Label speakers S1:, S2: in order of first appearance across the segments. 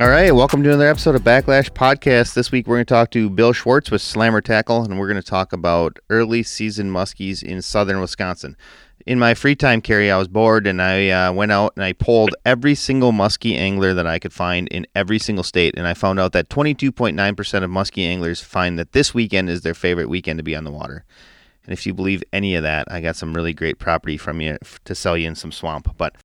S1: All right, welcome to another episode of Backlash Podcast. This week we're going to talk to Bill Schwartz with Slammer Tackle, and we're going to talk about early season muskies in southern Wisconsin. In my free time, Carrie, I was bored and I uh, went out and I polled every single muskie angler that I could find in every single state, and I found out that 22.9% of muskie anglers find that this weekend is their favorite weekend to be on the water. And if you believe any of that, I got some really great property from you to sell you in some swamp. But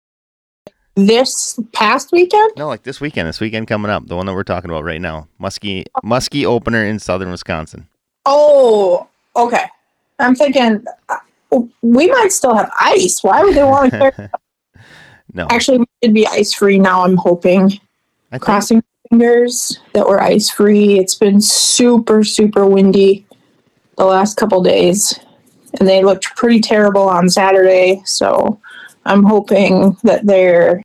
S2: This past weekend?
S1: No, like this weekend. This weekend coming up, the one that we're talking about right now, Muskie Muskie opener in southern Wisconsin.
S2: Oh, okay. I'm thinking uh, we might still have ice. Why would they want to carry?
S1: No,
S2: Actually, we should be ice free now. I'm hoping.
S1: I
S2: Crossing fingers that we're ice free. It's been super, super windy the last couple days, and they looked pretty terrible on Saturday. So I'm hoping that they're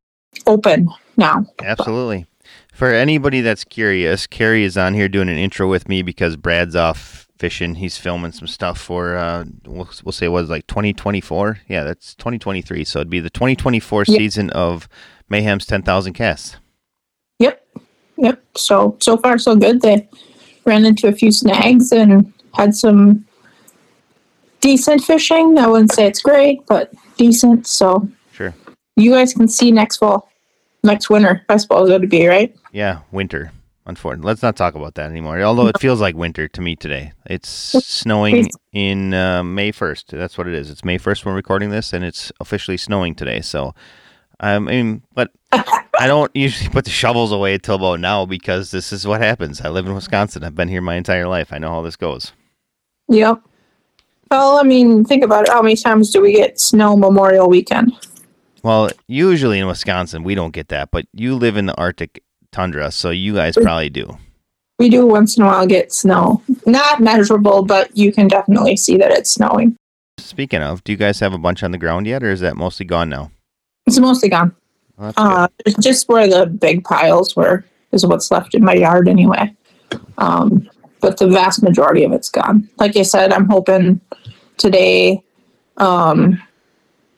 S2: open now.
S1: absolutely. For anybody that's curious, Carrie is on here doing an intro with me because Brad's off fishing. He's filming some stuff for uh, we'll, we'll say it was like 2024. Yeah, that's 2023. So it'd be the 2024
S2: Yeah.
S1: season of Mayhem's 10,000 casts.
S2: Yep. Yep. So so far so good. They ran into a few snags and had some decent fishing. I wouldn't say it's great, but decent. So
S1: Sure.
S2: you guys can see next fall, next winter. I suppose it would be right.
S1: Yeah, winter. Unfortunately, let's not talk about that anymore. Although it feels like winter to me today. It's snowing in uh, May first. That's what it is. It's May first when we're recording this, and it's officially snowing today. So, I mean, but I don't usually put the shovels away until about now because this is what happens. I live in Wisconsin. I've been here my entire life. I know how this goes.
S2: Yep. Well, I mean, think about it. How many times do we get snow Memorial Weekend?
S1: Well, usually in Wisconsin we don't get that, but you live in the Arctic tundra, so you guys probably do.
S2: We do once in a while get snow. Not measurable, but you can definitely see that it's snowing.
S1: Speaking of, do you guys have a bunch on the ground yet, or is that mostly gone now?
S2: It's mostly gone.
S1: Well.
S2: Uh, just where the big piles were is what's left in my yard anyway. Um, but the vast majority of it's gone. Like I said, I'm hoping today, um,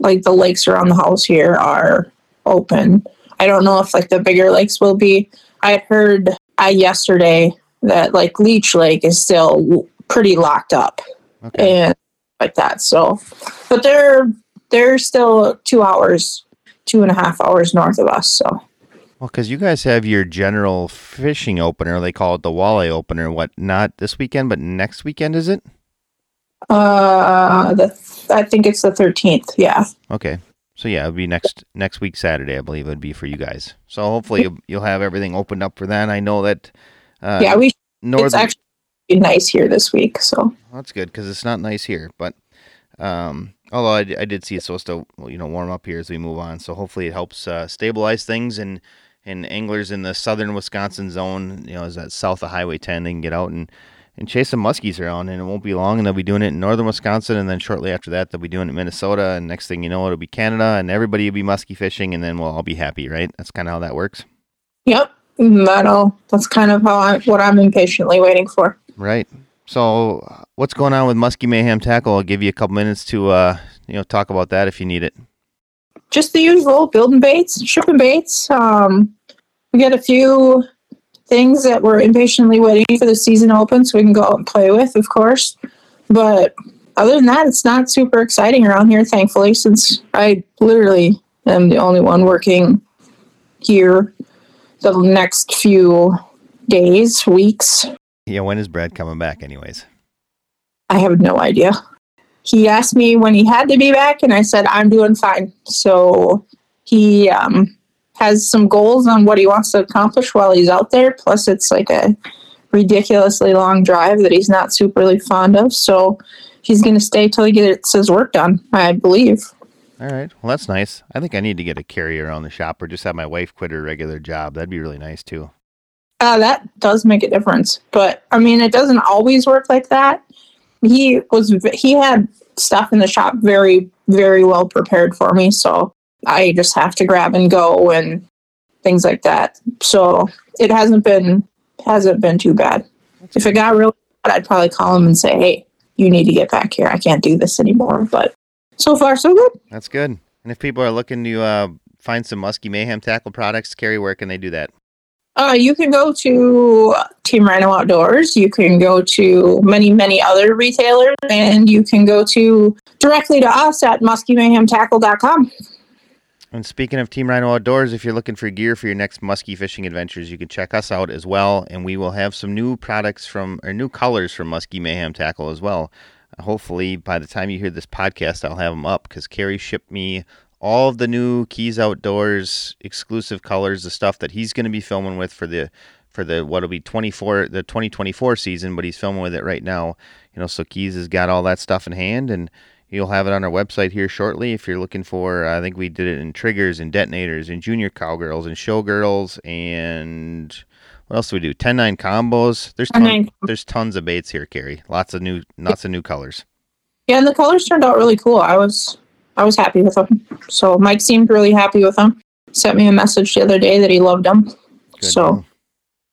S2: like the lakes around the house here are open. I don't know if like the bigger lakes will be. I heard uh, yesterday that like Leech Lake is still pretty locked up
S1: Okay.
S2: and like that. So, but they're they're still two hours, two and a half hours north of us. So
S1: Well, because you guys have your general fishing opener, they call it the walleye opener. What? Not this weekend, but next weekend, is it?
S2: uh, the I think it's the thirteenth. Yeah,
S1: Okay. So yeah, it'll be next next week Saturday, I believe it would be for you guys. So hopefully you'll, you'll have everything opened up for then. I know that. Uh,
S2: yeah. We it's
S1: northern.
S2: actually nice here this week. So
S1: that's good because it's not nice here. But um, although I did see it's supposed to you know warm up here as we move on, so hopefully it helps uh, stabilize things and and anglers in the southern Wisconsin zone, you know, is that south of Highway 10, they can get out and and chase some muskies around, and it won't be long, and they'll be doing it in northern Wisconsin, and then shortly after that they'll be doing it in Minnesota, and next thing you know it'll be Canada, and everybody will be muskie fishing, and then we'll all be happy, right? That's kind of how that works,
S2: yep, that'll that's kind of how I what I'm impatiently waiting for.
S1: right? So, what's going on with Musky Mayhem Tackle? I'll give you a couple minutes to, uh, you know, talk about that if you need it.
S2: Just the usual building baits, shipping baits. Um, we got a few things that we're impatiently waiting for the season open so we can go out and play with, of course. But other than that, it's not super exciting around here, thankfully, since I literally am the only one working here the next few days, weeks.
S1: Yeah, when is Brad coming back, anyways?
S2: I have no idea. He asked me when he had to be back, and I said, I'm doing fine. So he um, has some goals on what he wants to accomplish while he's out there. Plus, it's like a ridiculously long drive that he's not superly fond of. So he's going to stay till he gets his work done, I believe.
S1: All right. Well, that's nice. I think I need to get a carrier on the shop or just have my wife quit her regular job. That'd be really nice too.
S2: Uh, that does make a difference, but I mean, it doesn't always work like that. He was he had stuff in the shop very very well prepared for me, so I just have to grab and go and things like that. So it hasn't been hasn't been too bad. If it got really bad, I'd probably call him and say, "Hey, you need to get back here. I can't do this anymore." But so far, so good.
S1: That's good. And if people are looking to uh, find some Musky Mayhem tackle products, Carrie, where can they do that?
S2: Uh, you can go to Team Rhino Outdoors. You can go to many, many other retailers, and you can go to directly to us at muskymayhemtackle.com.
S1: And speaking of Team Rhino Outdoors, if you're looking for gear for your next muskie fishing adventures, you can check us out as well. And we will have some new products from, or new colors from Musky Mayhem Tackle as well. hopefully, by the time you hear this podcast, I'll have them up because Carrie shipped me all of the new Keys Outdoors exclusive colors, the stuff that he's going to be filming with for the for the what'll be 24 the 2024 season, but he's filming with it right now. You know, so Keys has got all that stuff in hand and You'll have it on our website here shortly if you're looking for. I think we did it in triggers and detonators and junior cowgirls and showgirls and what else do we do? 10-9 combos. There's there's tons of baits here, Carrie. Lots of new lots of new colors.
S2: Yeah, and the colors turned out really cool. I was I was happy with them. So Mike seemed really happy with them. Sent me a message the other day that he loved them. Good so, deal.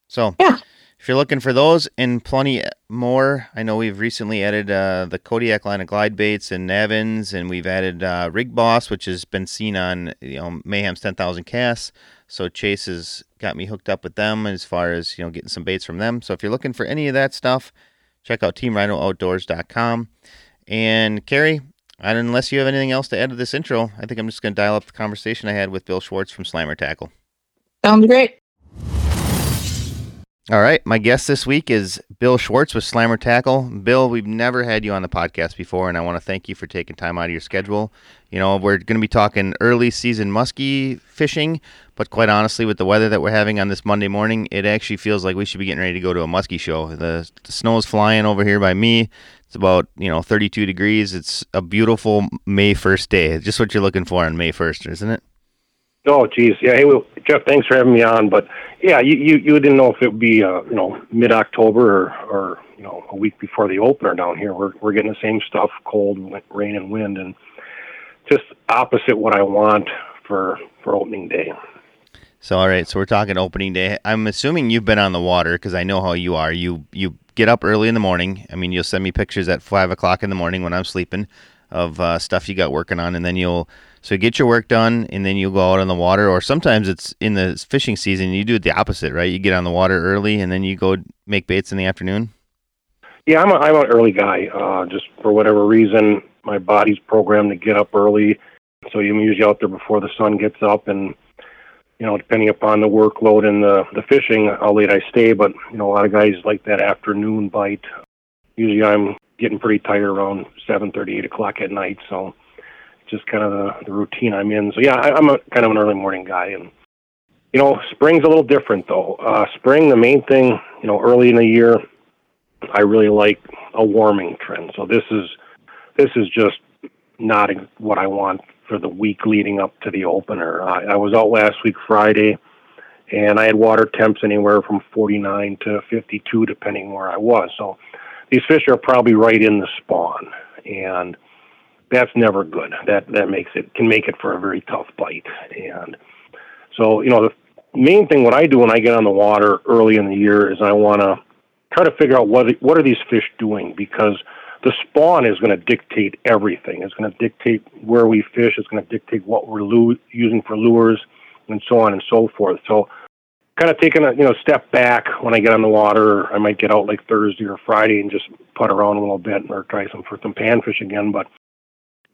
S1: so yeah. If you're looking for those and plenty more, I know we've recently added uh, the Kodiak line of glide baits and Navins, and we've added uh, Rig Boss, which has been seen on you know Mayhem's 10,000 casts. So Chase has got me hooked up with them as far as you know getting some baits from them. So if you're looking for any of that stuff, check out TeamRhinoOutdoors.com. And Carrie, unless you have anything else to add to this intro, I think I'm just going to dial up the conversation I had with Bill Schwartz from Slammer Tackle.
S2: Sounds great.
S1: All right. My guest this week is Bill Schwartz with Slammer Tackle. Bill, we've never had you on the podcast before, and I want to thank you for taking time out of your schedule. You know, we're going to be talking early season muskie fishing, but quite honestly, with the weather that we're having on this Monday morning, it actually feels like we should be getting ready to go to a muskie show. The, the snow is flying over here by me. It's about, you know, 32 degrees. It's a beautiful May 1st day. Just what you're looking for on May 1st, isn't it?
S3: Oh, geez. Yeah. Hey, well, Jeff, thanks for having me on. But yeah, you, you, you didn't know if it would be, uh, you know, mid October or, or, you know, a week before the opener down here. We're, we're getting the same stuff cold, rain, and wind, and just opposite what I want for, for opening day.
S1: So, all right. So we're talking opening day. I'm assuming you've been on the water because I know how you are. You, you get up early in the morning. I mean, you'll send me pictures at five o'clock in the morning when I'm sleeping of uh, stuff you got working on, and then you'll, so get your work done, and then you'll go out on the water. Or sometimes it's in the fishing season. You do it the opposite, right? You get on the water early, and then you go make baits in the afternoon.
S3: Yeah, I'm a, I'm an early guy. Uh, just for whatever reason, my body's programmed to get up early, so I'm usually out there before the sun gets up. And you know, depending upon the workload and the the fishing, how late I stay. But you know, a lot of guys like that afternoon bite. Usually, I'm getting pretty tired around seven thirty, eight o'clock at night. So just kind of the, the routine I'm in. So yeah, I, I'm a kind of an early morning guy, and you know, spring's a little different though. Uh, spring, the main thing, you know, early in the year, I really like a warming trend. So this is this is just not what I want for the week leading up to the opener. I, I was out last week Friday, and I had water temps anywhere from 49 to 52, depending where I was. So these fish are probably right in the spawn, and that's never good. That that makes it can make it for a very tough bite. And so, you know, the main thing what I do when I get on the water early in the year is I want to try to figure out what what are these fish doing because the spawn is going to dictate everything. It's going to dictate where we fish. It's going to dictate what we're lu- using for lures and so on and so forth. So, kind of taking a you know step back when I get on the water. I might get out like Thursday or Friday and just put around a little bit or try some for some panfish again. But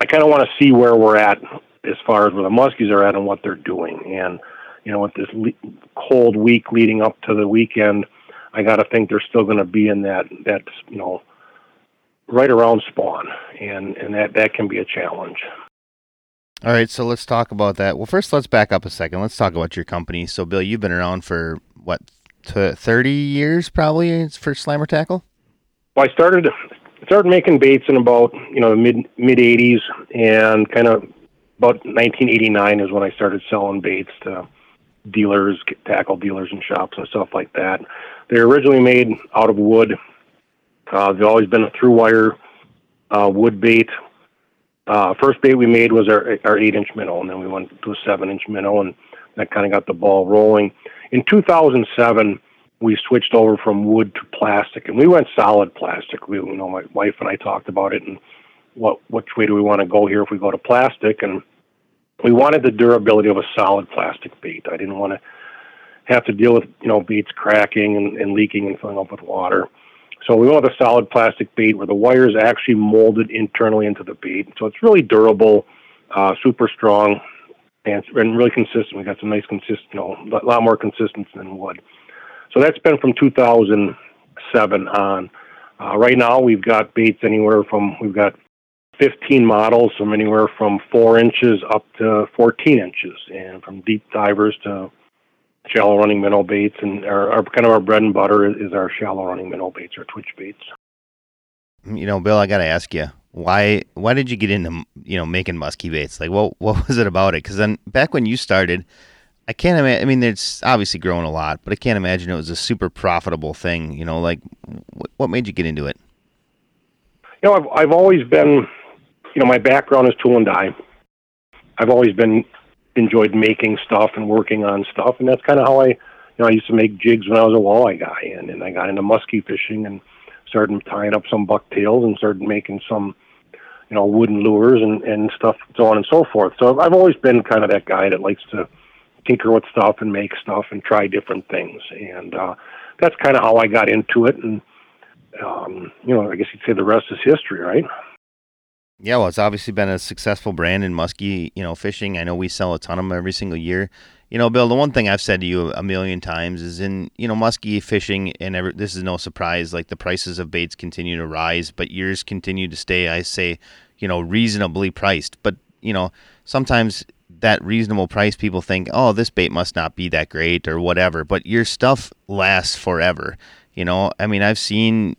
S3: I kind of want to see where we're at as far as where the muskies are at and what they're doing. And you know, with this le- cold week leading up to the weekend, I got to think they're still going to be in that that you know right around spawn, and and that that can be a challenge.
S1: All right, so let's talk about that. Well, first, let's back up a second. Let's talk about your company. So, Bill, you've been around for what, thirty years, probably, for Slammer Tackle.
S3: Well, I started started making baits in about you know mid mid '80s, and kind of about 1989 is when I started selling baits to dealers, tackle dealers, and shops and stuff like that. They're originally made out of wood. Uh, they've always been a through wire uh, wood bait. Uh, first bait we made was our our eight inch minnow, and then we went to a seven inch minnow, and that kind of got the ball rolling. In 2007 we switched over from wood to plastic, and we went solid plastic. We, you know, my wife and I talked about it, and what which way do we want to go here if we go to plastic? And we wanted the durability of a solid plastic bait. I didn't want to have to deal with you know baits cracking and, and leaking and filling up with water. So we with a solid plastic bead where the wire is actually molded internally into the bead. So it's really durable, uh, super strong, and, and really consistent. We got some nice consistent, you know, a lot more consistency than wood. So that's been from 2007 on. Uh, right now, we've got baits anywhere from we've got 15 models from anywhere from four inches up to 14 inches, and from deep divers to shallow running minnow baits. And our, our kind of our bread and butter is, our shallow running minnow baits or twitch baits.
S1: You know, Bill, I got to ask you why why did you get into you know making musky baits? Like, what what was it about it? Because then back when you started, I can't imagine. I mean, it's obviously grown a lot, but I can't imagine it was a super profitable thing. You know, like what, what made you get into it?
S3: You know, I've I've always been, you know, my background is tool and die. I've always been enjoyed making stuff and working on stuff, and that's kind of how I, you know, I used to make jigs when I was a walleye guy, and and I got into muskie fishing and started tying up some bucktails and started making some, you know, wooden lures and, and stuff, so on and so forth. So I've always been kind of that guy that likes to tinker with stuff and make stuff and try different things. And uh, that's kind of how I got into it. And, um, you know, I guess you'd say the rest is history, right?
S1: Yeah, well, it's obviously been a successful brand in muskie, you know, fishing. I know we sell a ton of them every single year you know, Bill, the one thing I've said to you a million times is in, you know, muskie fishing, and every, this is no surprise, like the prices of baits continue to rise, but yours continue to stay, I say, you know, reasonably priced. But, you know, sometimes that reasonable price, people think, oh, this bait must not be that great or whatever, but your stuff lasts forever. You know, I mean, I've seen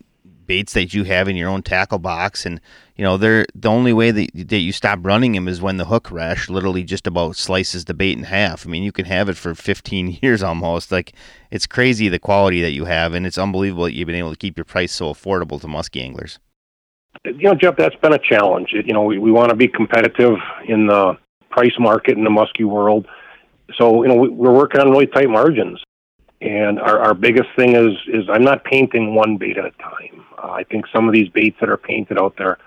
S1: baits that you have in your own tackle box. And you know they're the only way that, that you stop running them is when the hook rash literally just about slices the bait in half. I mean you can have it for 15 years almost. Like it's crazy the quality that you have and it's unbelievable that you've been able to keep your price so affordable to muskie anglers.
S3: You know jeff that's been a challenge. You know we, we want to be competitive in the price market in the muskie world. So you know we, we're working on really tight margins. And our, our biggest thing is is I'm not painting one bait at a time. Uh, I think some of these baits that are painted out there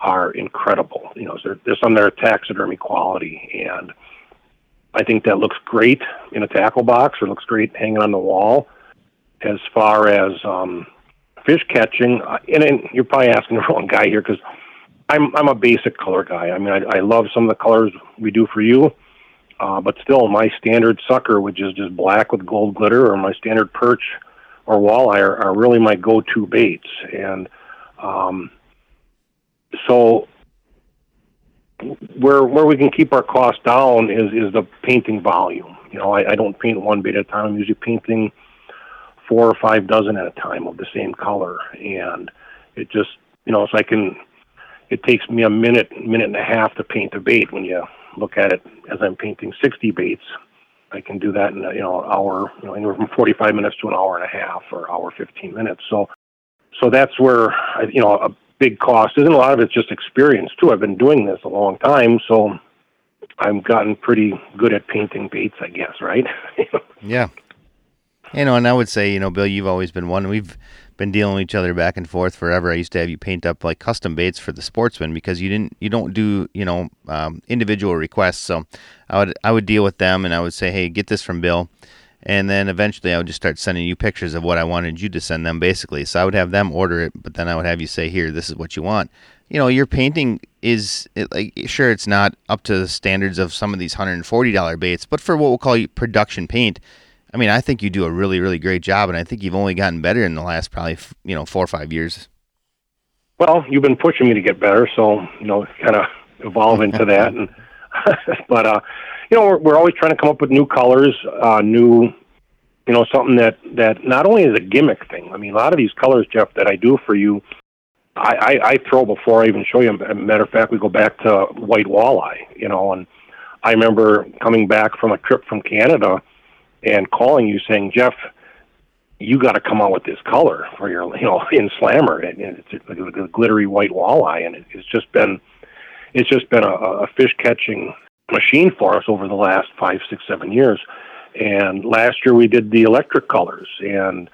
S3: are incredible. You know, there, there's some that are taxidermy quality, and I think that looks great in a tackle box or looks great hanging on the wall. As far as um, fish catching, uh, and, and you're probably asking the wrong guy here because I'm I'm a basic color guy. I mean, I, I love some of the colors we do for you uh, but still, my standard sucker, which is just black with gold glitter, or my standard perch or walleye, are, are really my go-to baits. And um, so, where where we can keep our costs down is is the painting volume. You know, I, I don't paint one bait at a time. I'm usually painting four or five dozen at a time of the same color, and it just you know, so I can. It takes me a minute, minute and a half to paint a bait when you look at it as I'm painting 60 baits. I can do that in you know an hour, you know, anywhere from 45 minutes to an hour and a half, or hour 15 minutes. So, so that's where you know a big cost isn't a lot of it's just experience too. I've been doing this a long time, so I've gotten pretty good at painting baits, I guess, right?
S1: yeah. You know, and I would say, you know, Bill, you've always been one. We've been dealing with each other back and forth forever. I used to have you paint up like custom baits for the sportsmen because you didn't you don't do you know um, individual requests. So I would I would deal with them and I would say, hey, get this from Bill, and then eventually I would just start sending you pictures of what I wanted you to send them basically. So I would have them order it, but then I would have you say, here, this is what you want. You know, your painting is it, like sure it's not up to the standards of some of these hundred and forty dollar baits, but for what we'll call production paint I mean, I think you do a really, really great job, and I think you've only gotten better in the last probably you know four or five years.
S3: Well, you've been pushing me to get better, so you know, kind of evolve into that. And but uh, you know, we're, we're always trying to come up with new colors, uh, new, you know, something that that not only is a gimmick thing. I mean, a lot of these colors, Jeff, that I do for you, I, I, I throw before I even show you. As a matter of fact, we go back to white walleye, you know, and I remember coming back from a trip from Canada and calling you saying, Jeff, you got to come out with this color for your, you know, in slammer. And it's like a, glittery white walleye, and it's just been, it's just been a, a fish catching machine for us over the last five, six, seven years. And last year we did the electric colors, and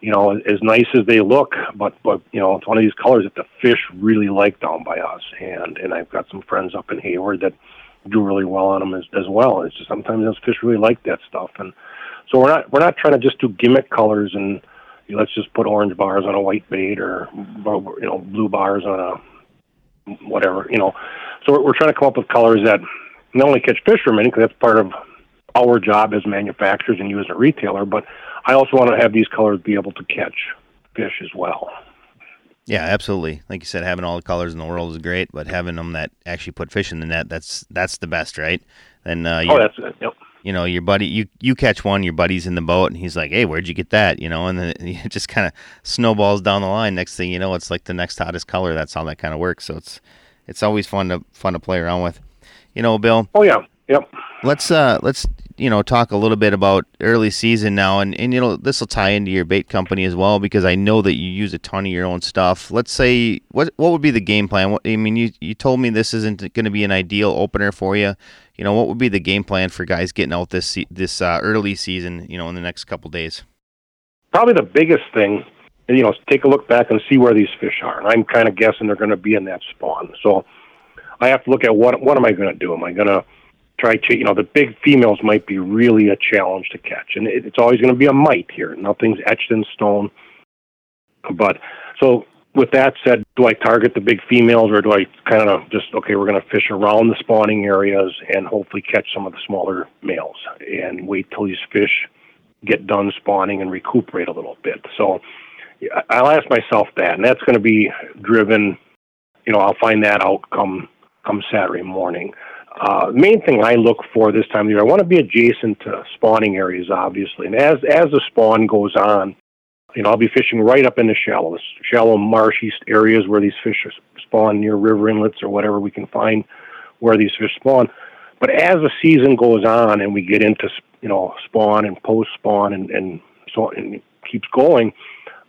S3: you know, as nice as they look, but but you know, it's one of these colors that the fish really like down by us. And and I've got some friends up in Hayward that do really well on them as, as well. It's just sometimes those fish really like that stuff, and So we're not we're not trying to just do gimmick colors and you know, let's just put orange bars on a white bait or you know blue bars on a whatever you know. So we're, we're trying to come up with colors that not only catch fishermen because that's part of our job as manufacturers and you as a retailer, but I also want to have these colors be able to catch fish as well.
S1: Yeah, absolutely. Like you said, having all the colors in the world is great, but having them that actually put fish in the net, that's that's the best, right? And uh,
S3: oh, that's it. Yep.
S1: You know, your buddy, you you catch one, your buddy's in the boat, and he's like, "Hey, where'd you get that?" You know, and then it just kind of snowballs down the line. Next thing you know, it's like the next hottest color. That's how that kind of works. So it's it's always fun to fun to play around with. You know, Bill.
S3: Oh yeah. Yep.
S1: Let's uh let's you know talk a little bit about early season now, and and you know this will tie into your bait company as well because I know that you use a ton of your own stuff. Let's say what what would be the game plan? What, I mean, you you told me this isn't going to be an ideal opener for you. You know, what would be the game plan for guys getting out this this uh, early season? You know, in the next couple days.
S3: Probably the biggest thing, you know, take a look back and see where these fish are. And I'm kind of guessing they're going to be in that spawn. So I have to look at what what am I going to do? Am I going to try to, you know, the big females might be really a challenge to catch. And it, it's always going to be a might here. Nothing's etched in stone. But so with that said, do I target the big females or do I kind of just, okay, we're going to fish around the spawning areas and hopefully catch some of the smaller males and wait till these fish get done spawning and recuperate a little bit. So I'll ask myself that, and that's going to be driven, you know, I'll find that out come, come Saturday morning. Uh, main thing I look for this time of year, I want to be adjacent to spawning areas, obviously. And as as the spawn goes on, you know, I'll be fishing right up in the shallow, shallow marshy areas where these fish spawn near river inlets or whatever we can find where these fish spawn. But as the season goes on and we get into you know spawn and post spawn and and so and it keeps going,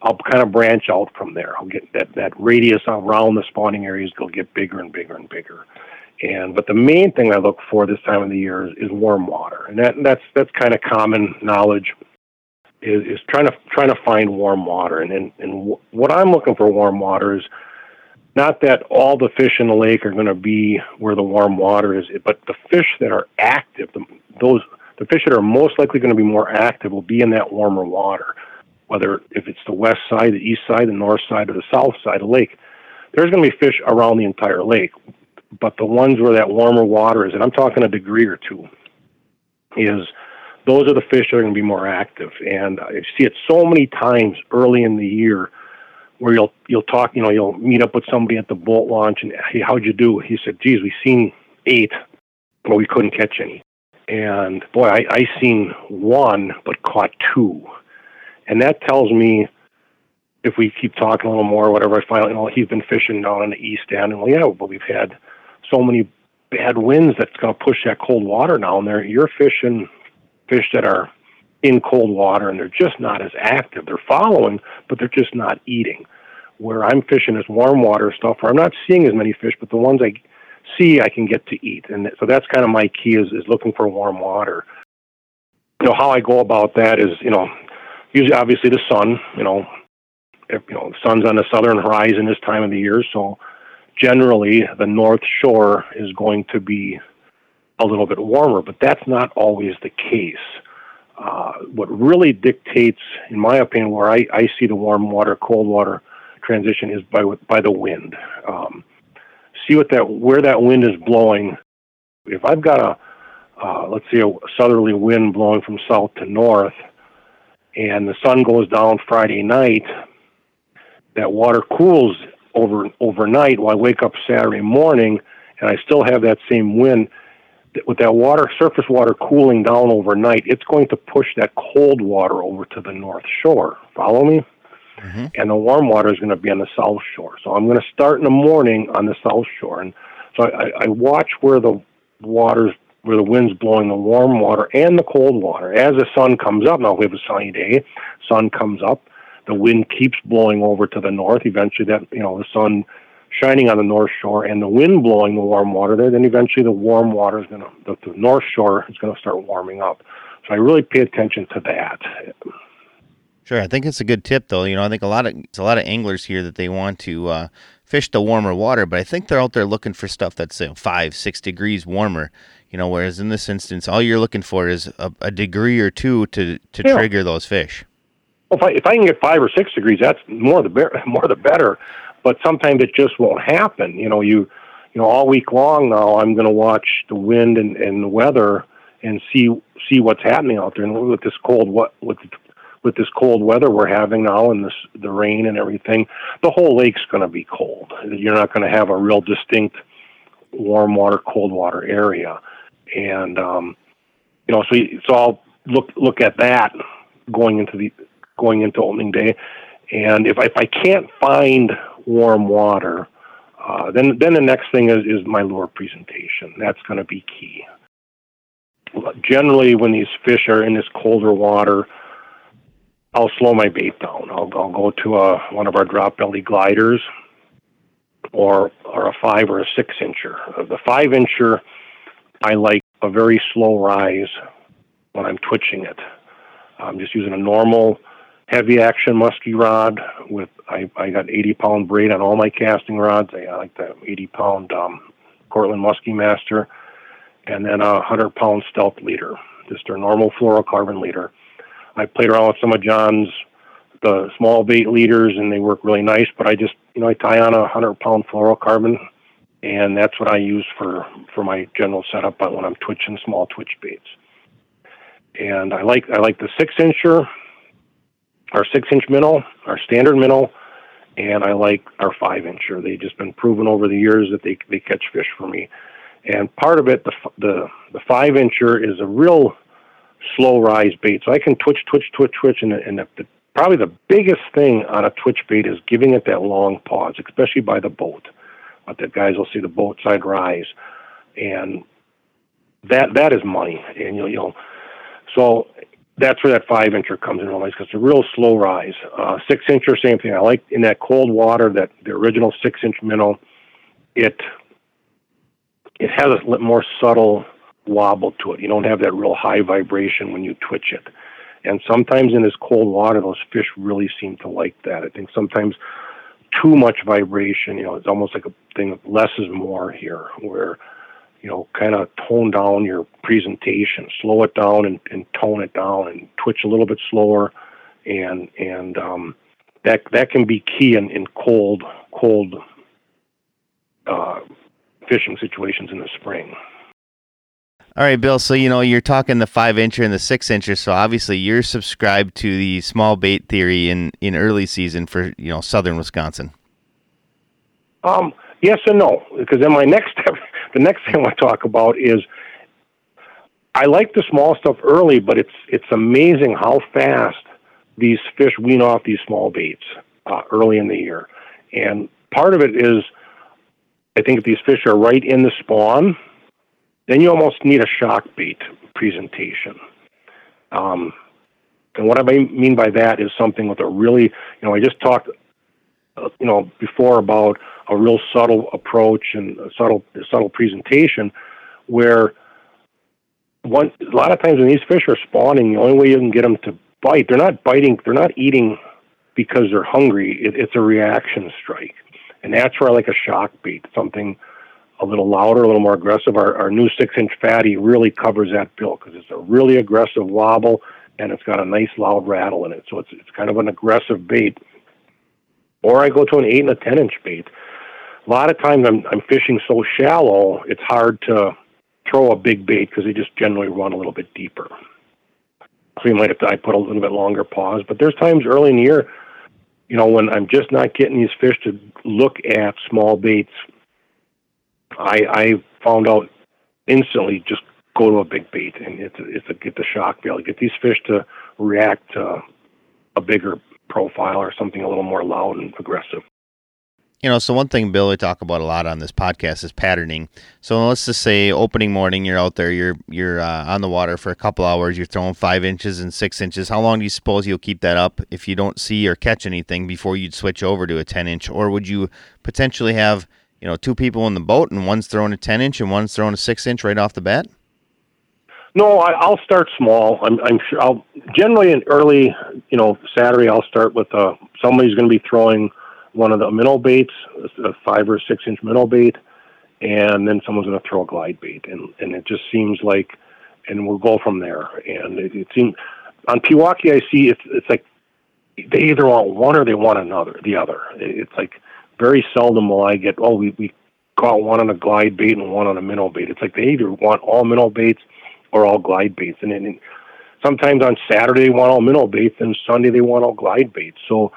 S3: I'll kind of branch out from there. I'll get that that radius around the spawning areas will get bigger and bigger and bigger. And but the main thing I look for this time of the year is, is warm water, and that that's that's kind of common knowledge. Is, is trying to trying to find warm water, and and, and what I'm looking for warm water is not that all the fish in the lake are going to be where the warm water is, but the fish that are active, the, those the fish that are most likely going to be more active will be in that warmer water. Whether if it's the west side, the east side, the north side, or the south side of the lake, there's going to be fish around the entire lake but the ones where that warmer water is, and I'm talking a degree or two, is those are the fish that are going to be more active. And I see it so many times early in the year where you'll you'll talk, you know, you'll meet up with somebody at the boat launch and hey, how'd you do? He said, geez, we seen eight, but we couldn't catch any. And boy, I, I seen one but caught two. And that tells me if we keep talking a little more, whatever, I find, you know, he's been fishing down in the east end, and well, yeah, but we've had so many bad winds that's going to push that cold water down there. You're fishing fish that are in cold water and they're just not as active. They're following, but they're just not eating. Where I'm fishing is warm water stuff where I'm not seeing as many fish, but the ones I see I can get to eat. And so that's kind of my key is, is looking for warm water. You know, how I go about that is, you know, usually obviously the sun, you know, if, you know, the sun's on the southern horizon this time of the year, so generally the North Shore is going to be a little bit warmer, but that's not always the case. Uh, what really dictates, in my opinion, where I, I see the warm water, cold water transition is by by the wind. Um, see what that where that wind is blowing. If I've got a uh, let's say a southerly wind blowing from south to north, and the sun goes down Friday night, that water cools over overnight. Well, I wake up Saturday morning and I still have that same wind. With that water, surface water cooling down overnight, it's going to push that cold water over to the north shore. Follow me? Mm-hmm. And the warm water is going to be on the south shore. So I'm going to start in the morning on the south shore, and so I, I watch where the water's where the wind's blowing the warm water and the cold water. As the sun comes up, now we have a sunny day, sun comes up, the wind keeps blowing over to the north. Eventually, that you know the sun shining on the north shore and the wind blowing the warm water there. Then eventually, the warm water is going to the, the north shore is going to start warming up. So I really pay attention to that.
S1: Sure, I think it's a good tip, though. You know, I think a lot of it's a lot of anglers here that they want to uh, fish the warmer water, but I think they're out there looking for stuff that's you know, five, six degrees warmer. You know, whereas in this instance, all you're looking for is a, a degree or two to to yeah. trigger those fish.
S3: Well, if I, if I can get five or six degrees, that's more the better, more the better. But sometimes it just won't happen. You know, you you know all week long now I'm going to watch the wind and, and the weather and see see what's happening out there. And with this cold what with with this cold weather we're having now and this the rain and everything, the whole lake's going to be cold. You're not going to have a real distinct warm water, cold water area, and um, you know, so so I'll look look at that going into the going into opening day, and if I, if I can't find warm water, uh, then then the next thing is is my lure presentation. That's going to be key. Generally, when these fish are in this colder water, I'll slow my bait down. I'll, I'll go to a, one of our drop belly gliders or, or a five or a six incher. The five incher, I like a very slow rise when I'm twitching it. I'm just using a normal heavy action musky rod with I, I got 80 pound braid on all my casting rods. I, like the 80 pound um, Cortland Muskie Master, and then a 100 pound stealth leader, just a normal fluorocarbon leader. I played around with some of John's the small bait leaders, and they work really nice. But I just you know I tie on a hundred pound fluorocarbon, and that's what I use for for my general setup when I'm twitching small twitch baits. And I like I like the six incher, our six inch minnow, our standard minnow, and I like our five incher. They've just been proven over the years that they they catch fish for me. And part of it, the the the five incher is a real slow rise bait. So I can twitch, twitch, twitch, twitch, and, and the, the, probably the biggest thing on a twitch bait is giving it that long pause, especially by the boat. But the guys will see the boat side rise, and that that is money. And you know, you know so that's where that five incher comes in because it's a real slow rise. Uh, six incher, same thing. I like in that cold water that the original six inch minnow. It it has a more subtle wobble to it. You don't have that real high vibration when you twitch it. And sometimes in this cold water, those fish really seem to like that. I think sometimes too much vibration, you know, it's almost like a thing of less is more here, where, you know, kind of tone down your presentation, slow it down and, and tone it down and twitch a little bit slower. And, and, um, that, that can be key in, in cold, cold, uh, fishing situations in the spring.
S1: All right, Bill. So you know you're talking the five incher and the six incher. So obviously you're subscribed to the small bait theory in in early season for you know southern Wisconsin.
S3: Um. Yes and no, because then my next step, the next thing I want to talk about is I like the small stuff early, but it's it's amazing how fast these fish wean off these small baits uh, early in the year, and part of it is I think if these fish are right in the spawn then you almost need a shock bait presentation. Um, and what I mean by that is something with a really, you know, I just talked, you know, before about a real subtle approach and a subtle, subtle presentation, where one a lot of times when these fish are spawning, the only way you can get them to bite, they're not biting, they're not eating because they're hungry. It, it's a reaction strike, and that's where I like a shock bait, something a little louder, a little more aggressive. Our, our new six inch fatty really covers that bill because it's a really aggressive wobble and it's got a nice loud rattle in it. So it's, it's kind of an aggressive bait. Or I go to an eight and a 10 inch bait. A lot of times I'm, I'm fishing so shallow, it's hard to throw a big bait because they just generally run a little bit deeper. So you might have to I put a little bit longer pause. But there's times early in the year, you know, when I'm just not getting these fish to look at small baits I, I found out instantly just go to a big bait and it's a, it's a get the shock value, get these fish to react to a bigger profile or something a little more loud and aggressive.
S1: You know, so one thing Bill we talk about a lot on this podcast is patterning. So let's just say opening morning, you're out there, you're you're uh, on the water for a couple hours, you're throwing five inches and six inches. How long do you suppose you'll keep that up if you don't see or catch anything before you'd switch over to a ten inch, or would you potentially have you know, two people in the boat and one's throwing a 10 inch and one's throwing a six inch right off the bat?
S3: No, I, will start small. I'm, I'm sure I'll generally in early, you know, Saturday, I'll start with uh, somebody's going to be throwing one of the minnow baits, a five or six inch minnow bait, and then someone's going to throw a glide bait, and and it just seems like, and we'll go from there. And it, it seems on Pewaukee, I see it's it's like they either want one or they want another, the other. It's like very seldom will I get oh we we caught one on a glide bait and one on a minnow bait. It's like they either want all minnow baits or all glide baits, and, and sometimes on Saturday they want all minnow baits, and Sunday they want all glide baits. So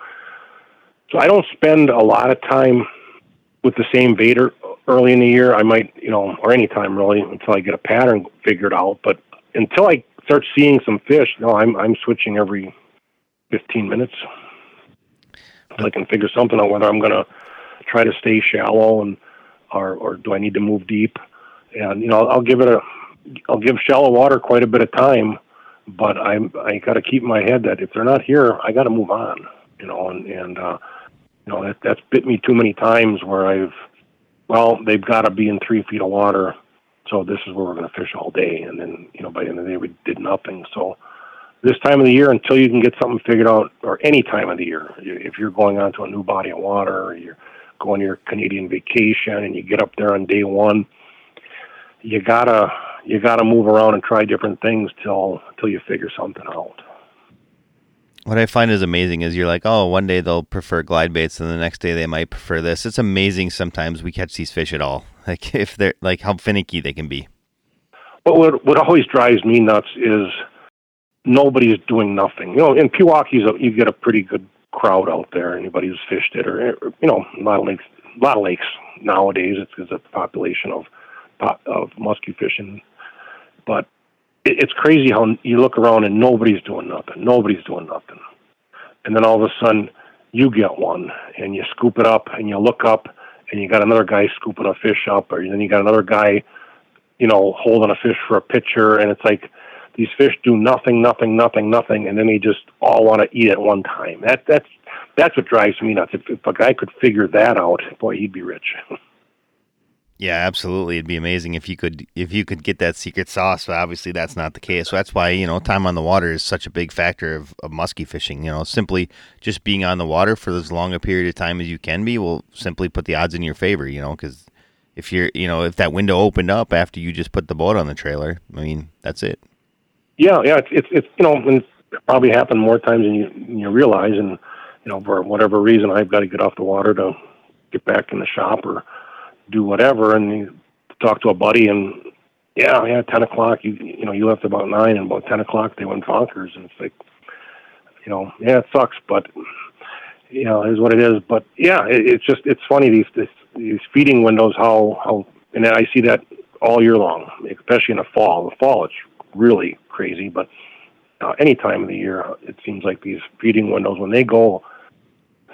S3: so I don't spend a lot of time with the same baiter early in the year. I might, you know, or any time really until I get a pattern figured out. But until I start seeing some fish, no, I'm I'm switching every 15 minutes. So I can figure something out whether I'm going to try to stay shallow and or or do I need to move deep? And you know, I'll give it a I'll give shallow water quite a bit of time, but I'm I got to keep my head that if they're not here, I got to move on. You know, and and uh, you know that that's bit me too many times where I've well they've got to be in three feet of water, so this is where we're going to fish all day, and then you know by the end of the day we did nothing. So this time of the year until you can get something figured out, or any time of the year, if you're going onto a new body of water, or you're going to your Canadian vacation, and you get up there on day one, you gotta you gotta move around and try different things till till you figure something out.
S1: What I find is amazing is you're like, oh, one day they'll prefer glide baits, and the next day they might prefer this. It's amazing sometimes we catch these fish at all. Like if they're like how finicky they can be.
S3: But what what always drives me nuts is nobody's doing nothing. You know, in Pewaukee, you get a pretty good crowd out there. Anybody who's fished it, or you know, a lot of lakes, a lot of lakes nowadays. It's, it's the population of of muskie fishing, but it, it's crazy how you look around and nobody's doing nothing. Nobody's doing nothing, and then all of a sudden you get one, and you scoop it up, and you look up, and you got another guy scooping a fish up, or then you got another guy, you know, holding a fish for a picture, and it's like these fish do nothing, nothing, nothing, nothing, and then they just all want to eat at one time. That that's that's what drives me nuts. If, if a guy could figure that out, boy, he'd be rich.
S1: yeah, absolutely. It'd be amazing if you could if you could get that secret sauce. But obviously, that's not the case. So that's why you know time on the water is such a big factor of, of muskie fishing. You know, simply just being on the water for as long a period of time as you can be will simply put the odds in your favor. You know, because if you're you know if that window opened up after you just put the boat on the trailer, I mean that's it.
S3: Yeah, yeah, it's it's, it's you know, it's probably happened more times than you you realize, and you know, for whatever reason, I've got to get off the water to get back in the shop or do whatever, and you talk to a buddy, and yeah, yeah, ten o'clock, you you know, you left about nine, and about ten o'clock they went bonkers, and it's like, you know, yeah, it sucks, but you know, is what it is. But yeah, it, it's just it's funny these, these these feeding windows how how and I see that all year long, especially in the fall. The fall, it's really crazy, but uh, any time of the year, it seems like these feeding windows when they go,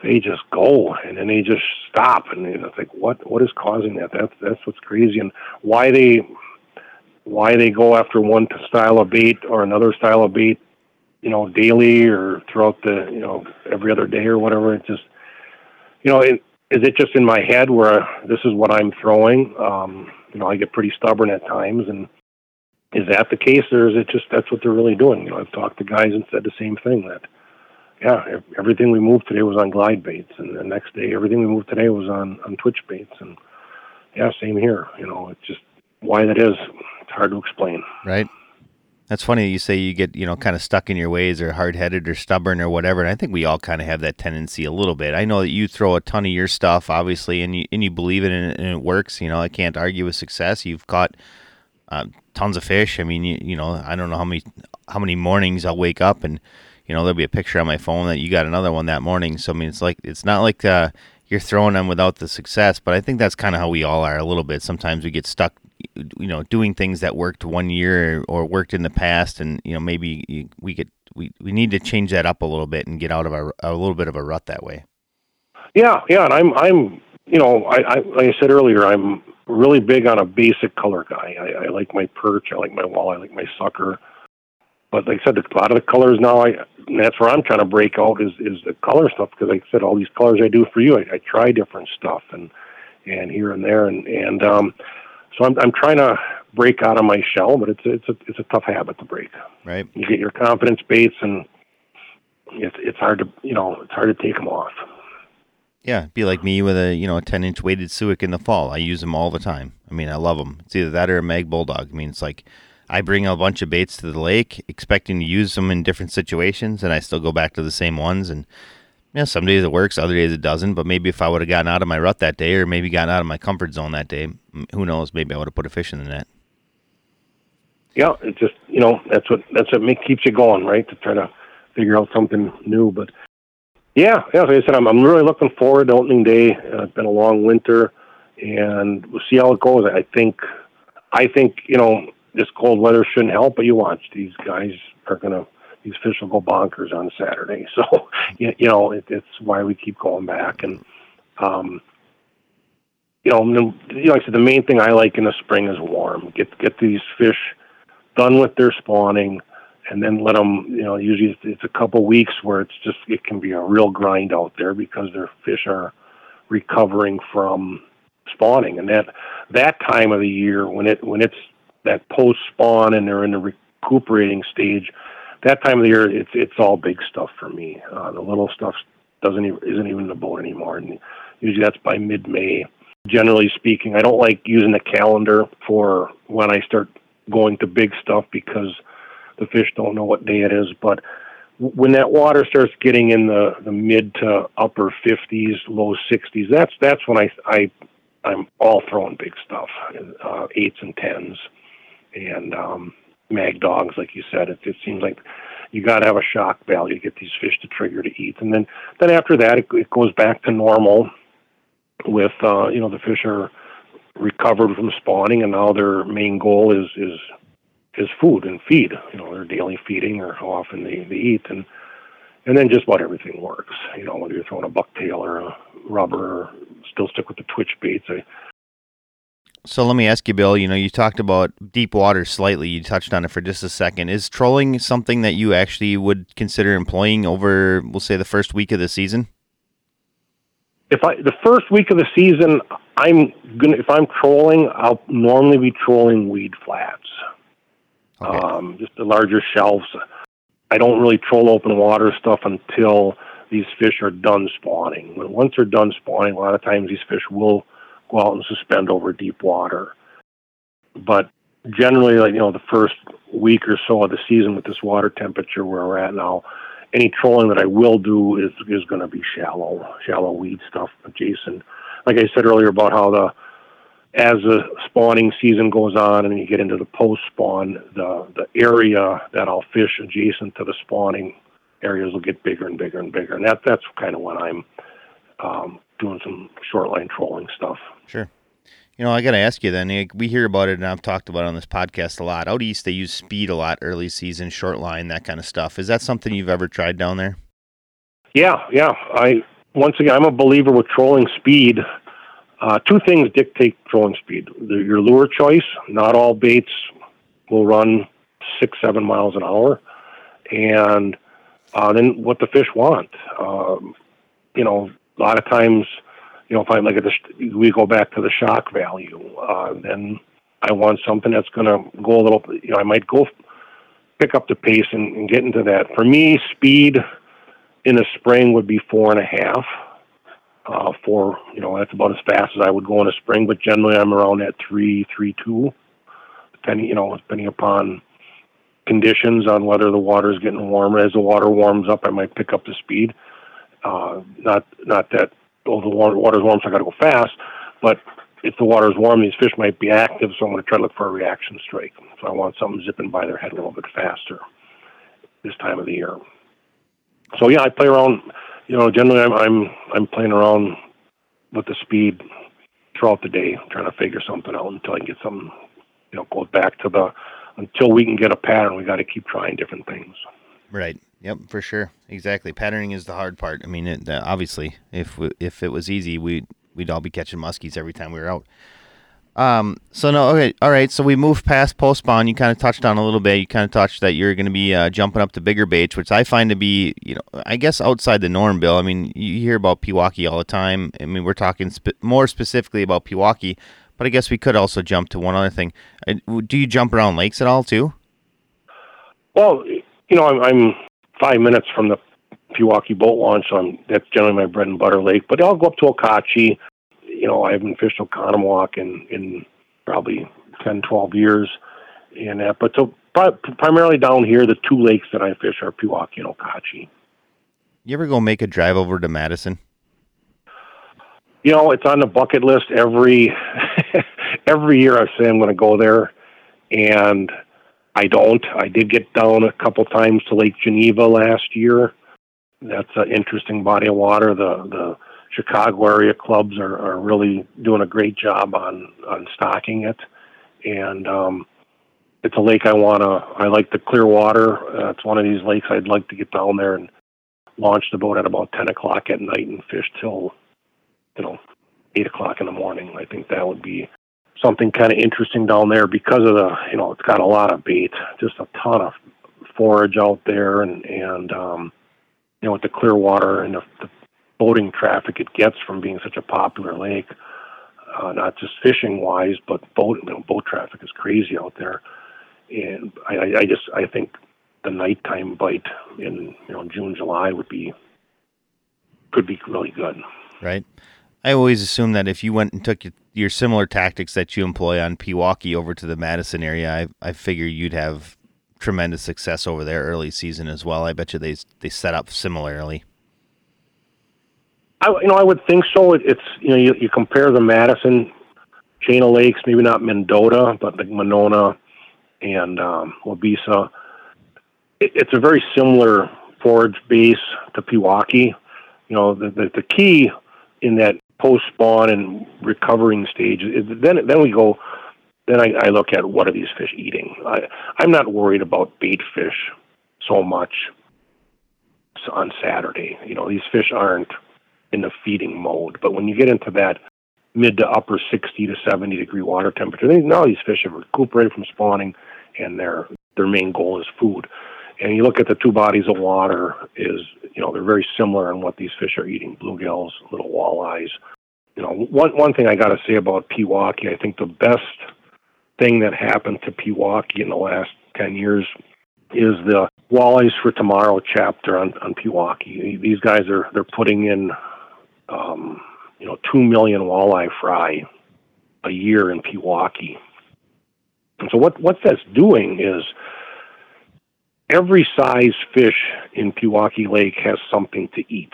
S3: they just go and then they just stop, and it's like what what is causing that? That's that's what's crazy, and why they why they go after one style of bait or another style of bait, you know, daily or throughout the you know every other day or whatever. It just you know, it, is it just in my head where this is what I'm throwing? Um, you know, I get pretty stubborn at times, and is that the case, or is it just that's what they're really doing? You know, I've talked to guys and said the same thing that, yeah, everything we moved today was on glide baits, and the next day everything we moved today was on on twitch baits, and yeah, same here. You know, it's just why that is. It's hard to explain.
S1: Right. That's funny you say you get, you know, kind of stuck in your ways or hard headed or stubborn or whatever. And I think we all kind of have that tendency a little bit. I know that you throw a ton of your stuff, obviously, and you and you believe it and, and it works. You know, I can't argue with success. You've caught uh, tons of fish. I mean, you, you know, I don't know how many how many mornings I'll wake up and you know there'll be a picture on my phone that you got another one that morning. So I mean, it's like it's not like uh, you're throwing them without the success, but I think that's kind of how we all are a little bit. Sometimes we get stuck, you know, doing things that worked one year or worked in the past, and you know maybe we get we, we need to change that up a little bit and get out of a, a little bit of a rut that way.
S3: Yeah, yeah, and I'm I'm you know I, I like I said earlier I'm really big on a basic color guy. I, I like my perch, I like my wall, I like my sucker. But like I said, a lot of the colors now, I that's where I'm trying to break out is is the color stuff because like I said, all these colors I do for you, I, I try different stuff and and here and there and and um, so I'm I'm trying to break out of my shell, but it's it's a it's a tough habit to break.
S1: Right.
S3: You get your confidence baits and it's it's hard to you know it's hard to take them off.
S1: Yeah, be like me with a you know a ten inch weighted Suick in the fall. I use them all the time. I mean, I love them. It's either that or a Mag Bulldog. I mean, it's like I bring a bunch of baits to the lake, expecting to use them in different situations, and I still go back to the same ones. And yeah, some days it works, other days it doesn't. But maybe if I would have gotten out of my rut that day, or maybe gotten out of my comfort zone that day, who knows? Maybe I would have put a fish in the net.
S3: Yeah, it just you know that's what that's what make, keeps you going, right? To try to figure out something new. But yeah, yeah, like I said, I'm I'm really looking forward to opening day. Uh, it's been a long winter, and we'll see how it goes. I think, I think you know this cold weather shouldn't help, but you watch these guys are gonna these fish will go bonkers on Saturday. So you, you know it, it's why we keep going back and. um you know, you know, like I said, the main thing I like in the spring is warm. Get get these fish done with their spawning, and then let them. You know, usually it's, it's a couple weeks where it's just it can be a real grind out there because their fish are recovering from spawning, and that that time of the year when it when it's that post spawn and they're in the recuperating stage, that time of the year it's it's all big stuff for me. Uh, the little stuff doesn't even, isn't even in the boat anymore, and usually that's by mid May. Generally speaking, I don't like using the calendar for when I start going to big stuff because the fish don't know what day it is. But when that water starts getting in the, the mid to upper 50s, low 60s, that's that's when I I I'm all throwing big stuff, uh, eights and tens, and um, mag dogs, like you said. It, it seems like you got to have a shock value to get these fish to trigger to eat, and then then after that it, it goes back to normal. With uh, you know the fish are recovered from spawning, and now their main goal is is is food and feed. You know, their daily feeding or how often they, they eat, and and then just about everything works. You know, whether you're throwing a bucktail or a rubber, or still stick with the twitch baits. I,
S1: so let me ask you, Bill. You know, you talked about deep water slightly. You touched on it for just a second. Is trolling something that you actually would consider employing over, we'll say, the first week of the season?
S3: If I the first week of the season, I'm gonna if I'm trolling, I'll normally be trolling weed flats. Okay. Um, just the larger shelves. I don't really troll open water stuff until these fish are done spawning. When once they're done spawning, a lot of times these fish will go out and suspend over deep water. But generally, like you know, the first week or so of the season with this water temperature where we're at now, any trolling that I will do is is going to be shallow, shallow weed stuff adjacent like I said earlier about how the as the spawning season goes on and you get into the post spawn, the the area that I'll fish adjacent to the spawning areas will get bigger and bigger and bigger, and that that's kind of when I'm um, doing some short line trolling stuff.
S1: Sure. You know, I got to ask you then. We hear about it, and I've talked about it on this podcast a lot. Out east, they use speed a lot, early season, short line, that kind of stuff. Is that something you've ever tried down there?
S3: Yeah, yeah. I once again, I'm a believer with trolling speed. Uh, two things dictate trolling speed: the, your lure choice. Not all baits will run six, seven miles an hour, and uh, then what the fish want. Um, you know, a lot of times, you know, if I look at this, we go back to the shock value. Uh, then I want something that's going to go a little. You know, I might go pick up the pace and, and get into that. For me, speed in the spring would be four and a half. Uh, four, you know, that's about as fast as I would go in the spring. But generally, I'm around that three, three two, depending, you know, depending upon conditions on whether the water is getting warmer. As the water warms up, I might pick up the speed. Uh, not, not that oh, the water water's warm, so I got to go fast. But if the water is warm, these fish might be active, so I'm going to try to look for a reaction strike. So I want something zipping by their head a little bit faster this time of the year so yeah, I play around. You know, generally I'm I'm I'm playing around with the speed throughout the day, trying to figure something out until I get some. You know, goes back to the until we can get a pattern. We got to keep trying different things.
S1: Right. Yep. For sure. Exactly. Patterning is the hard part. I mean, it, uh, obviously, if if it was easy, we'd we'd all be catching muskies every time we were out. Um, so no, okay, all right. So we moved past post spawn. You kind of touched on a little bit. You kind of touched that you're going to be uh, jumping up to bigger baits, which I find to be, you know, I guess outside the norm. Bill, I mean, you hear about Pewaukee all the time. I mean, we're talking spe- more specifically about Pewaukee, but I guess we could also jump to one other thing. Do you jump around lakes at all too?
S3: Well, you know, I'm, I'm five minutes from the Pewaukee boat launch. So I'm, that's generally my bread and butter lake. But I'll go up to Okauchee. You know, I haven't fished Oconomowoc in in probably 10, 12 years, and that. But so primarily down here, the two lakes that I fish are Pewaukee and Okauchee.
S1: You ever go make a drive over to Madison?
S3: You know, it's on the bucket list every every year. I say I'm going to go there, and I don't. I did get down a couple times to Lake Geneva last year. That's an interesting body of water. The the Chicago area clubs are, are really doing a great job on on stocking it, and um, it's a lake I want to. I like the clear water. Uh, it's one of these lakes I'd like to get down there and launch the boat at about ten o'clock at night and fish till you know eight o'clock in the morning. I think that would be something kind of interesting down there because of the you know it's got a lot of bait, just a ton of forage out there, and and um, you know with the clear water and the, the boating traffic it gets from being such a popular lake. Uh, not just fishing wise, but boat you know, boat traffic is crazy out there, and I, I just I think the nighttime bite in you know June July would be could be really good.
S1: Right. I always assume that if you went and took your, your similar tactics that you employ on Pewaukee over to the Madison area, I I figure you'd have tremendous success over there early season as well. I bet you they they set up similarly.
S3: I you know I would think so. It, it's you know you, you compare the Madison chain of lakes, maybe not Mendota, but like Monona and um, Waubesa. It, it's a very similar forage base to Pewaukee. You know the, the the key in that post spawn and recovering stage then then we go then I, I look at what are these fish eating. I, I'm not worried about bait fish so much on Saturday. You know, these fish aren't in the feeding mode. But when you get into that mid to upper 60 to 70 degree water temperature, they, now these fish have recuperated from spawning, and their their main goal is food. And you look at the two bodies of water is you know they're very similar in what these fish are eating: bluegills, little walleyes. You know, one one thing I got to say about Pewaukee, I think the best thing that happened to Pewaukee in the last ten years is the walleyes for tomorrow chapter on on Pewaukee. These guys are they're putting in um, you know, two million walleye fry a year in Pewaukee. And so what what that's doing is every size fish in Pewaukee Lake has something to eat.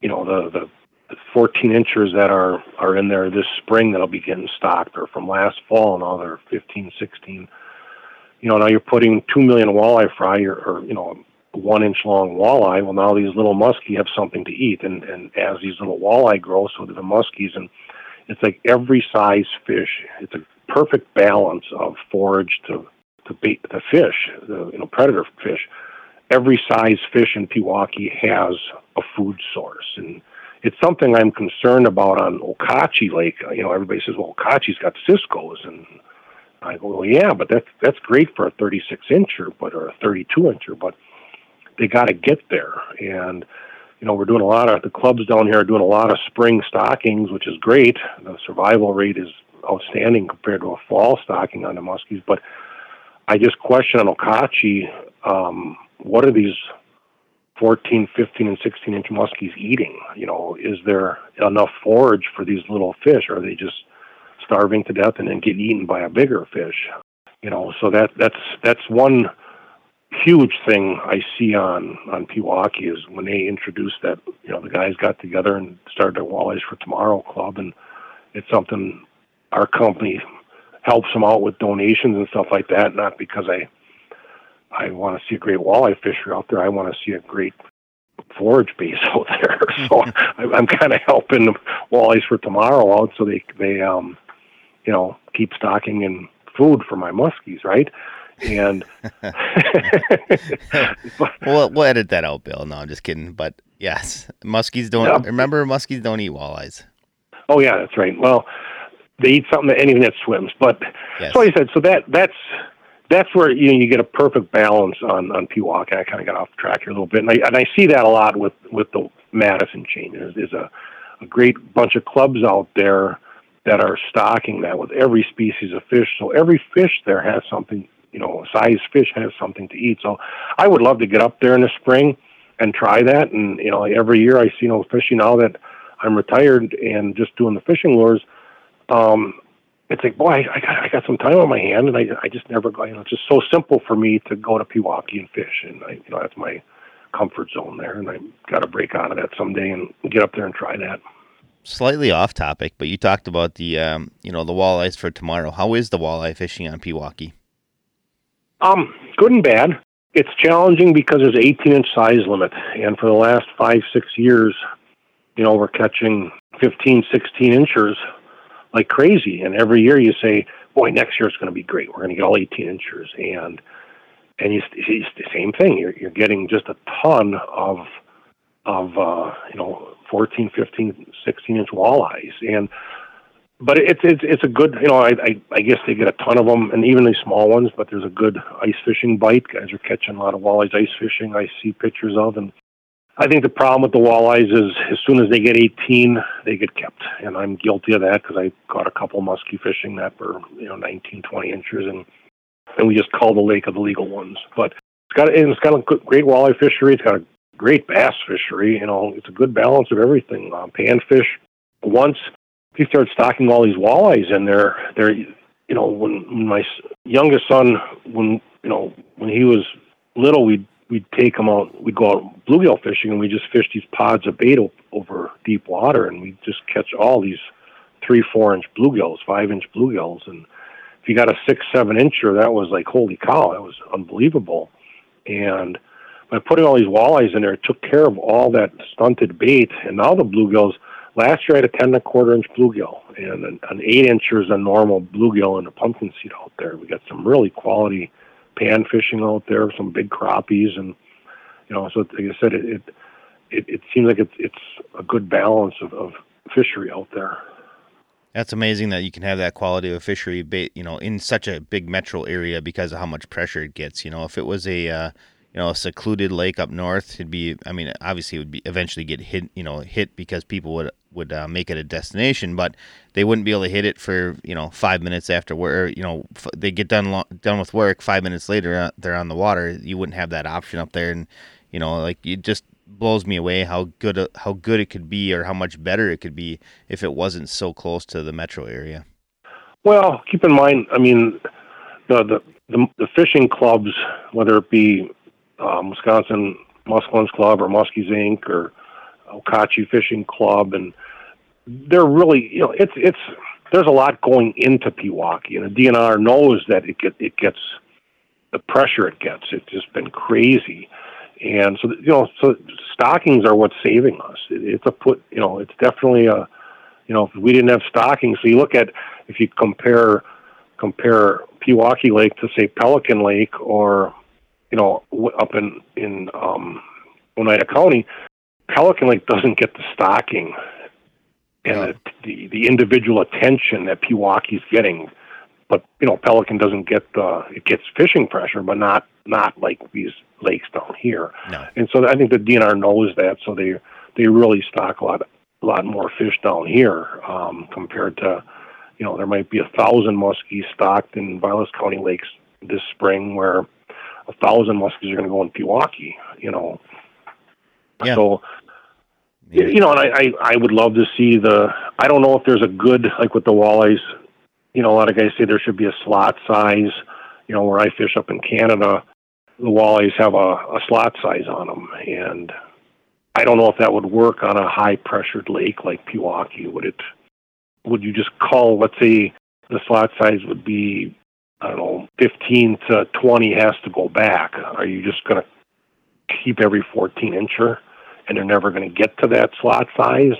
S3: You know, the the, the 14 inches that are are in there this spring that'll be getting stocked or from last fall now they're 15, 16. You know, now you're putting two million walleye fry or, or you know one inch long walleye. Well, now these little muskie have something to eat, and and as these little walleye grow, so do the muskies, and it's like every size fish. It's a perfect balance of forage to to bait the fish, the you know predator fish. Every size fish in Pewaukee has a food source, and it's something I'm concerned about on Okauchee Lake. You know, everybody says, "Well, Okauchee's got ciscos," and I go, "Well, yeah, but that's that's great for a 36 incher, but or a 32 incher, but they got to get there. And you know, we're doing a lot of the clubs down here are doing a lot of spring stockings, which is great. The survival rate is outstanding compared to a fall stocking on the muskies. But I just question on Okauchee, um, what are these 14, 15, and 16 inch muskies eating? You know, is there enough forage for these little fish? Or are they just starving to death and then get eaten by a bigger fish? You know, so that that's that's one huge thing I see on on Pewaukee is when they introduced that. You know, the guys got together and started a Walleyes for Tomorrow Club, and it's something our company helps them out with donations and stuff like that. Not because I I want to see a great walleye fisher out there. I want to see a great forage base out there. so I, I'm kind of helping Walleyes for Tomorrow out so they they um you know keep stocking in food for my muskies, right? and
S1: we'll, we'll edit that out, Bill. No, I'm just kidding. But yes, muskies don't. Yeah. Remember, muskies don't eat walleyes.
S3: Oh yeah, that's right. Well, they eat something that anything that swims. But yes. so I said, so that that's that's where you know you get a perfect balance on on Pewaukee. I kind of got off track here a little bit, and I and I see that a lot with with the Madison chain. There's, there's a a great bunch of clubs out there that are stocking that with every species of fish. So every fish there has something you know, a size fish has something to eat. So I would love to get up there in the spring and try that. And you know, every year I see you know fishing now that I'm retired and just doing the fishing lures. Um, it's like, boy, I, I got I got some time on my hand, and I I just never go. You know, it's just so simple for me to go to Pewaukee and fish, and I you know that's my comfort zone there, and I got to break out of that someday and get up there and try that.
S1: Slightly off topic, but you talked about the um, you know the walleyes for tomorrow. How is the walleye fishing on Pewaukee?
S3: Um, good and bad. It's challenging because there's an 18 inch size limit, and for the last five six years, you know we're catching 15 16 inchers like crazy. And every year you say, boy, next year it's going to be great. We're going to get all 18 inches. And and you, it's the same thing. You're, you're getting just a ton of of uh, you know 14, 15, 16 inch walleyes. And but it's it's it's a good you know I, I I guess they get a ton of them and even the small ones. But there's a good ice fishing bite. Guys are catching a lot of walleyes ice fishing. I see pictures of and I think the problem with the walleyes is as soon as they get 18, they get kept, and I'm guilty of that because I caught a couple muskie fishing that were you know 19, 20 inches, and and we just call the lake of the legal ones. But it's got it's got a great walleye fishery. It's got a great bass fishery. You know, it's a good balance of everything. Um, panfish. Once you start stocking all these walleyes in there, they're you know when my youngest son when you know when he was little we'd we'd take them out. We'd go out bluegill fishing, and we just fish these pods of bait over deep water, and we just catch all these three, four inch bluegills, five inch bluegills, and if you got a six, seven incher, that was like holy cow, that was unbelievable. And by putting all these walleyes in there, it took care of all that stunted bait, and now the bluegills. Last year I had a ten and a quarter inch bluegill, and an, an eight incher is a normal bluegill in a pumpkin seed out there. We got some really quality pan fishing out there, some big crappies, and you know, so like I said, it it, it, it seems like it's it's a good balance of, of fishery out there.
S1: That's amazing that you can have that quality of fishery, you know, in such a big metro area because of how much pressure it gets. You know, if it was a uh, you know a secluded lake up north, it'd be. I mean, obviously, it would be eventually get hit. You know, hit because people would would uh, make it a destination, but they wouldn't be able to hit it for you know five minutes after work. You know, f- they get done lo- done with work. Five minutes later, uh, they're on the water. You wouldn't have that option up there, and you know, like it just blows me away how good uh, how good it could be, or how much better it could be if it wasn't so close to the metro area.
S3: Well, keep in mind, I mean, the the the, the fishing clubs, whether it be um, Wisconsin Muskellunge Club or Muskies Inc. or Okauchee Fishing Club, and they're really, you know, it's it's there's a lot going into Pewaukee, and the DNR knows that it get it gets the pressure it gets. It's just been crazy, and so you know, so stockings are what's saving us. It, it's a put, you know, it's definitely a, you know, if we didn't have stockings, so you look at if you compare compare Pewaukee Lake to say Pelican Lake or you know up in in um, Oneida County, Pelican Lake doesn't get the stocking and the, the, the individual attention that Pewaukee's getting. But you know, Pelican doesn't get the it gets fishing pressure, but not not like these lakes down here.
S1: No.
S3: And so I think the DNR knows that, so they they really stock a lot a lot more fish down here um, compared to you know there might be a thousand muskies stocked in Vilas County lakes this spring, where a thousand muskies are going to go in Pewaukee. You know,
S1: yeah.
S3: so you know, and I, I I would love to see the. I don't know if there's a good like with the walleyes. You know, a lot of guys say there should be a slot size. You know, where I fish up in Canada, the walleyes have a, a slot size on them, and I don't know if that would work on a high pressured lake like Pewaukee. Would it? Would you just call? Let's say the slot size would be I don't know, 15 to 20 has to go back. Are you just going to keep every 14 incher? and they're never going to get to that slot size.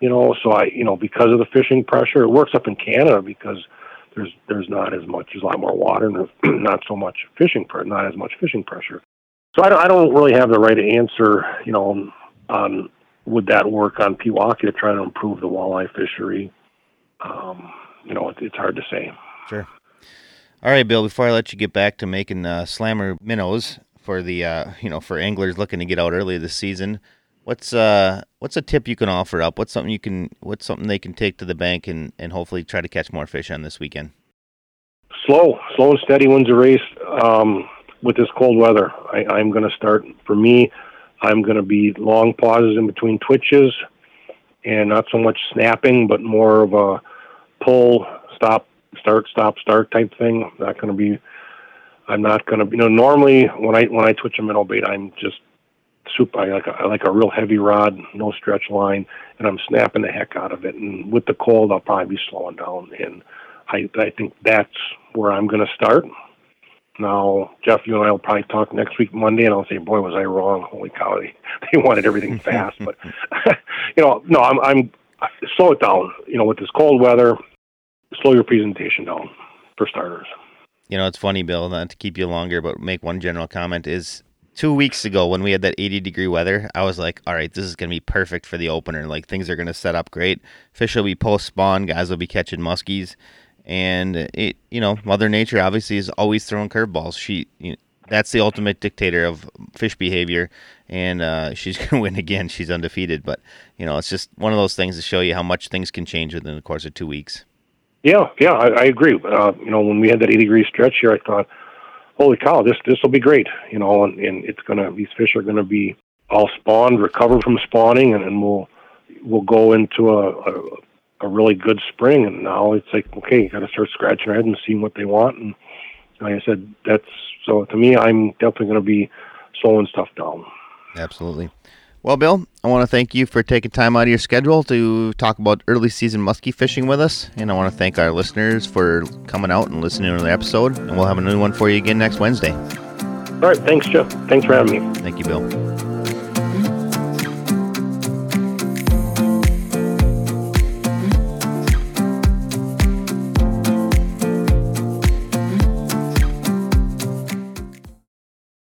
S3: You know, so I, you know, because of the fishing pressure, it works up in Canada because there's there's not as much, there's a lot more water, and there's not so much fishing, not as much fishing pressure. So I don't, I don't really have the right answer, you know, on would that work on Pewaukee to try to improve the walleye fishery. Um, you know, it, it's hard to say.
S1: Sure. All right, Bill. Before I let you get back to making uh, slammer minnows, for the uh, you know for anglers looking to get out early this season. What's uh what's a tip you can offer up? What's something you can what's something they can take to the bank and and hopefully try to catch more fish on this weekend?
S3: Slow, slow and steady wins a race. Um, with this cold weather, I, I'm going to start for me. I'm going to be long pauses in between twitches and not so much snapping, but more of a pull, stop, start, stop, start type thing. I'm not going to be. I'm not going to. You know, normally when I when I twitch a minnow bait, I'm just super. I like a, I like a real heavy rod, no stretch line, and I'm snapping the heck out of it. And with the cold, I'll probably be slowing down. And I I think that's where I'm going to start. Now, Jeff, you and I will probably talk next week Monday, and I'll say, "Boy, was I wrong! Holy cow, they, they wanted everything fast." but you know, no, I'm, I'm slow it down. You know, with this cold weather, slow your presentation down for starters.
S1: You know, it's funny, Bill, not to keep you longer, but make one general comment is two weeks ago when we had that 80 degree weather, I was like, all right, this is going to be perfect for the opener. Like things are going to set up great. Fish will be post spawn, guys will be catching muskies. And it, you know, Mother Nature obviously is always throwing curveballs. She, you know, that's the ultimate dictator of fish behavior, and uh, she's going to win again. She's undefeated, but you know, it's just one of those things to show you how much things can change within the course of two weeks.
S3: Yeah, yeah, I, I agree. Uh, you know, when we had that 80 degree stretch here, I thought, holy cow, this this will be great. You know, and, and it's gonna these fish are gonna be all spawned, recover from spawning, and, and we'll we'll go into a, a a really good spring. And now it's like, okay, you got to start scratching your head and seeing what they want. And like I said, that's so to me, I'm definitely going to be slowing stuff down.
S1: Absolutely. Well, Bill, I want to thank you for taking time out of your schedule to talk about early season muskie fishing with us. And I want to thank our listeners for coming out and listening to the episode. And we'll have a new one for you again next Wednesday.
S3: All right. Thanks, Jeff. Thanks for having me.
S1: Thank you, Bill.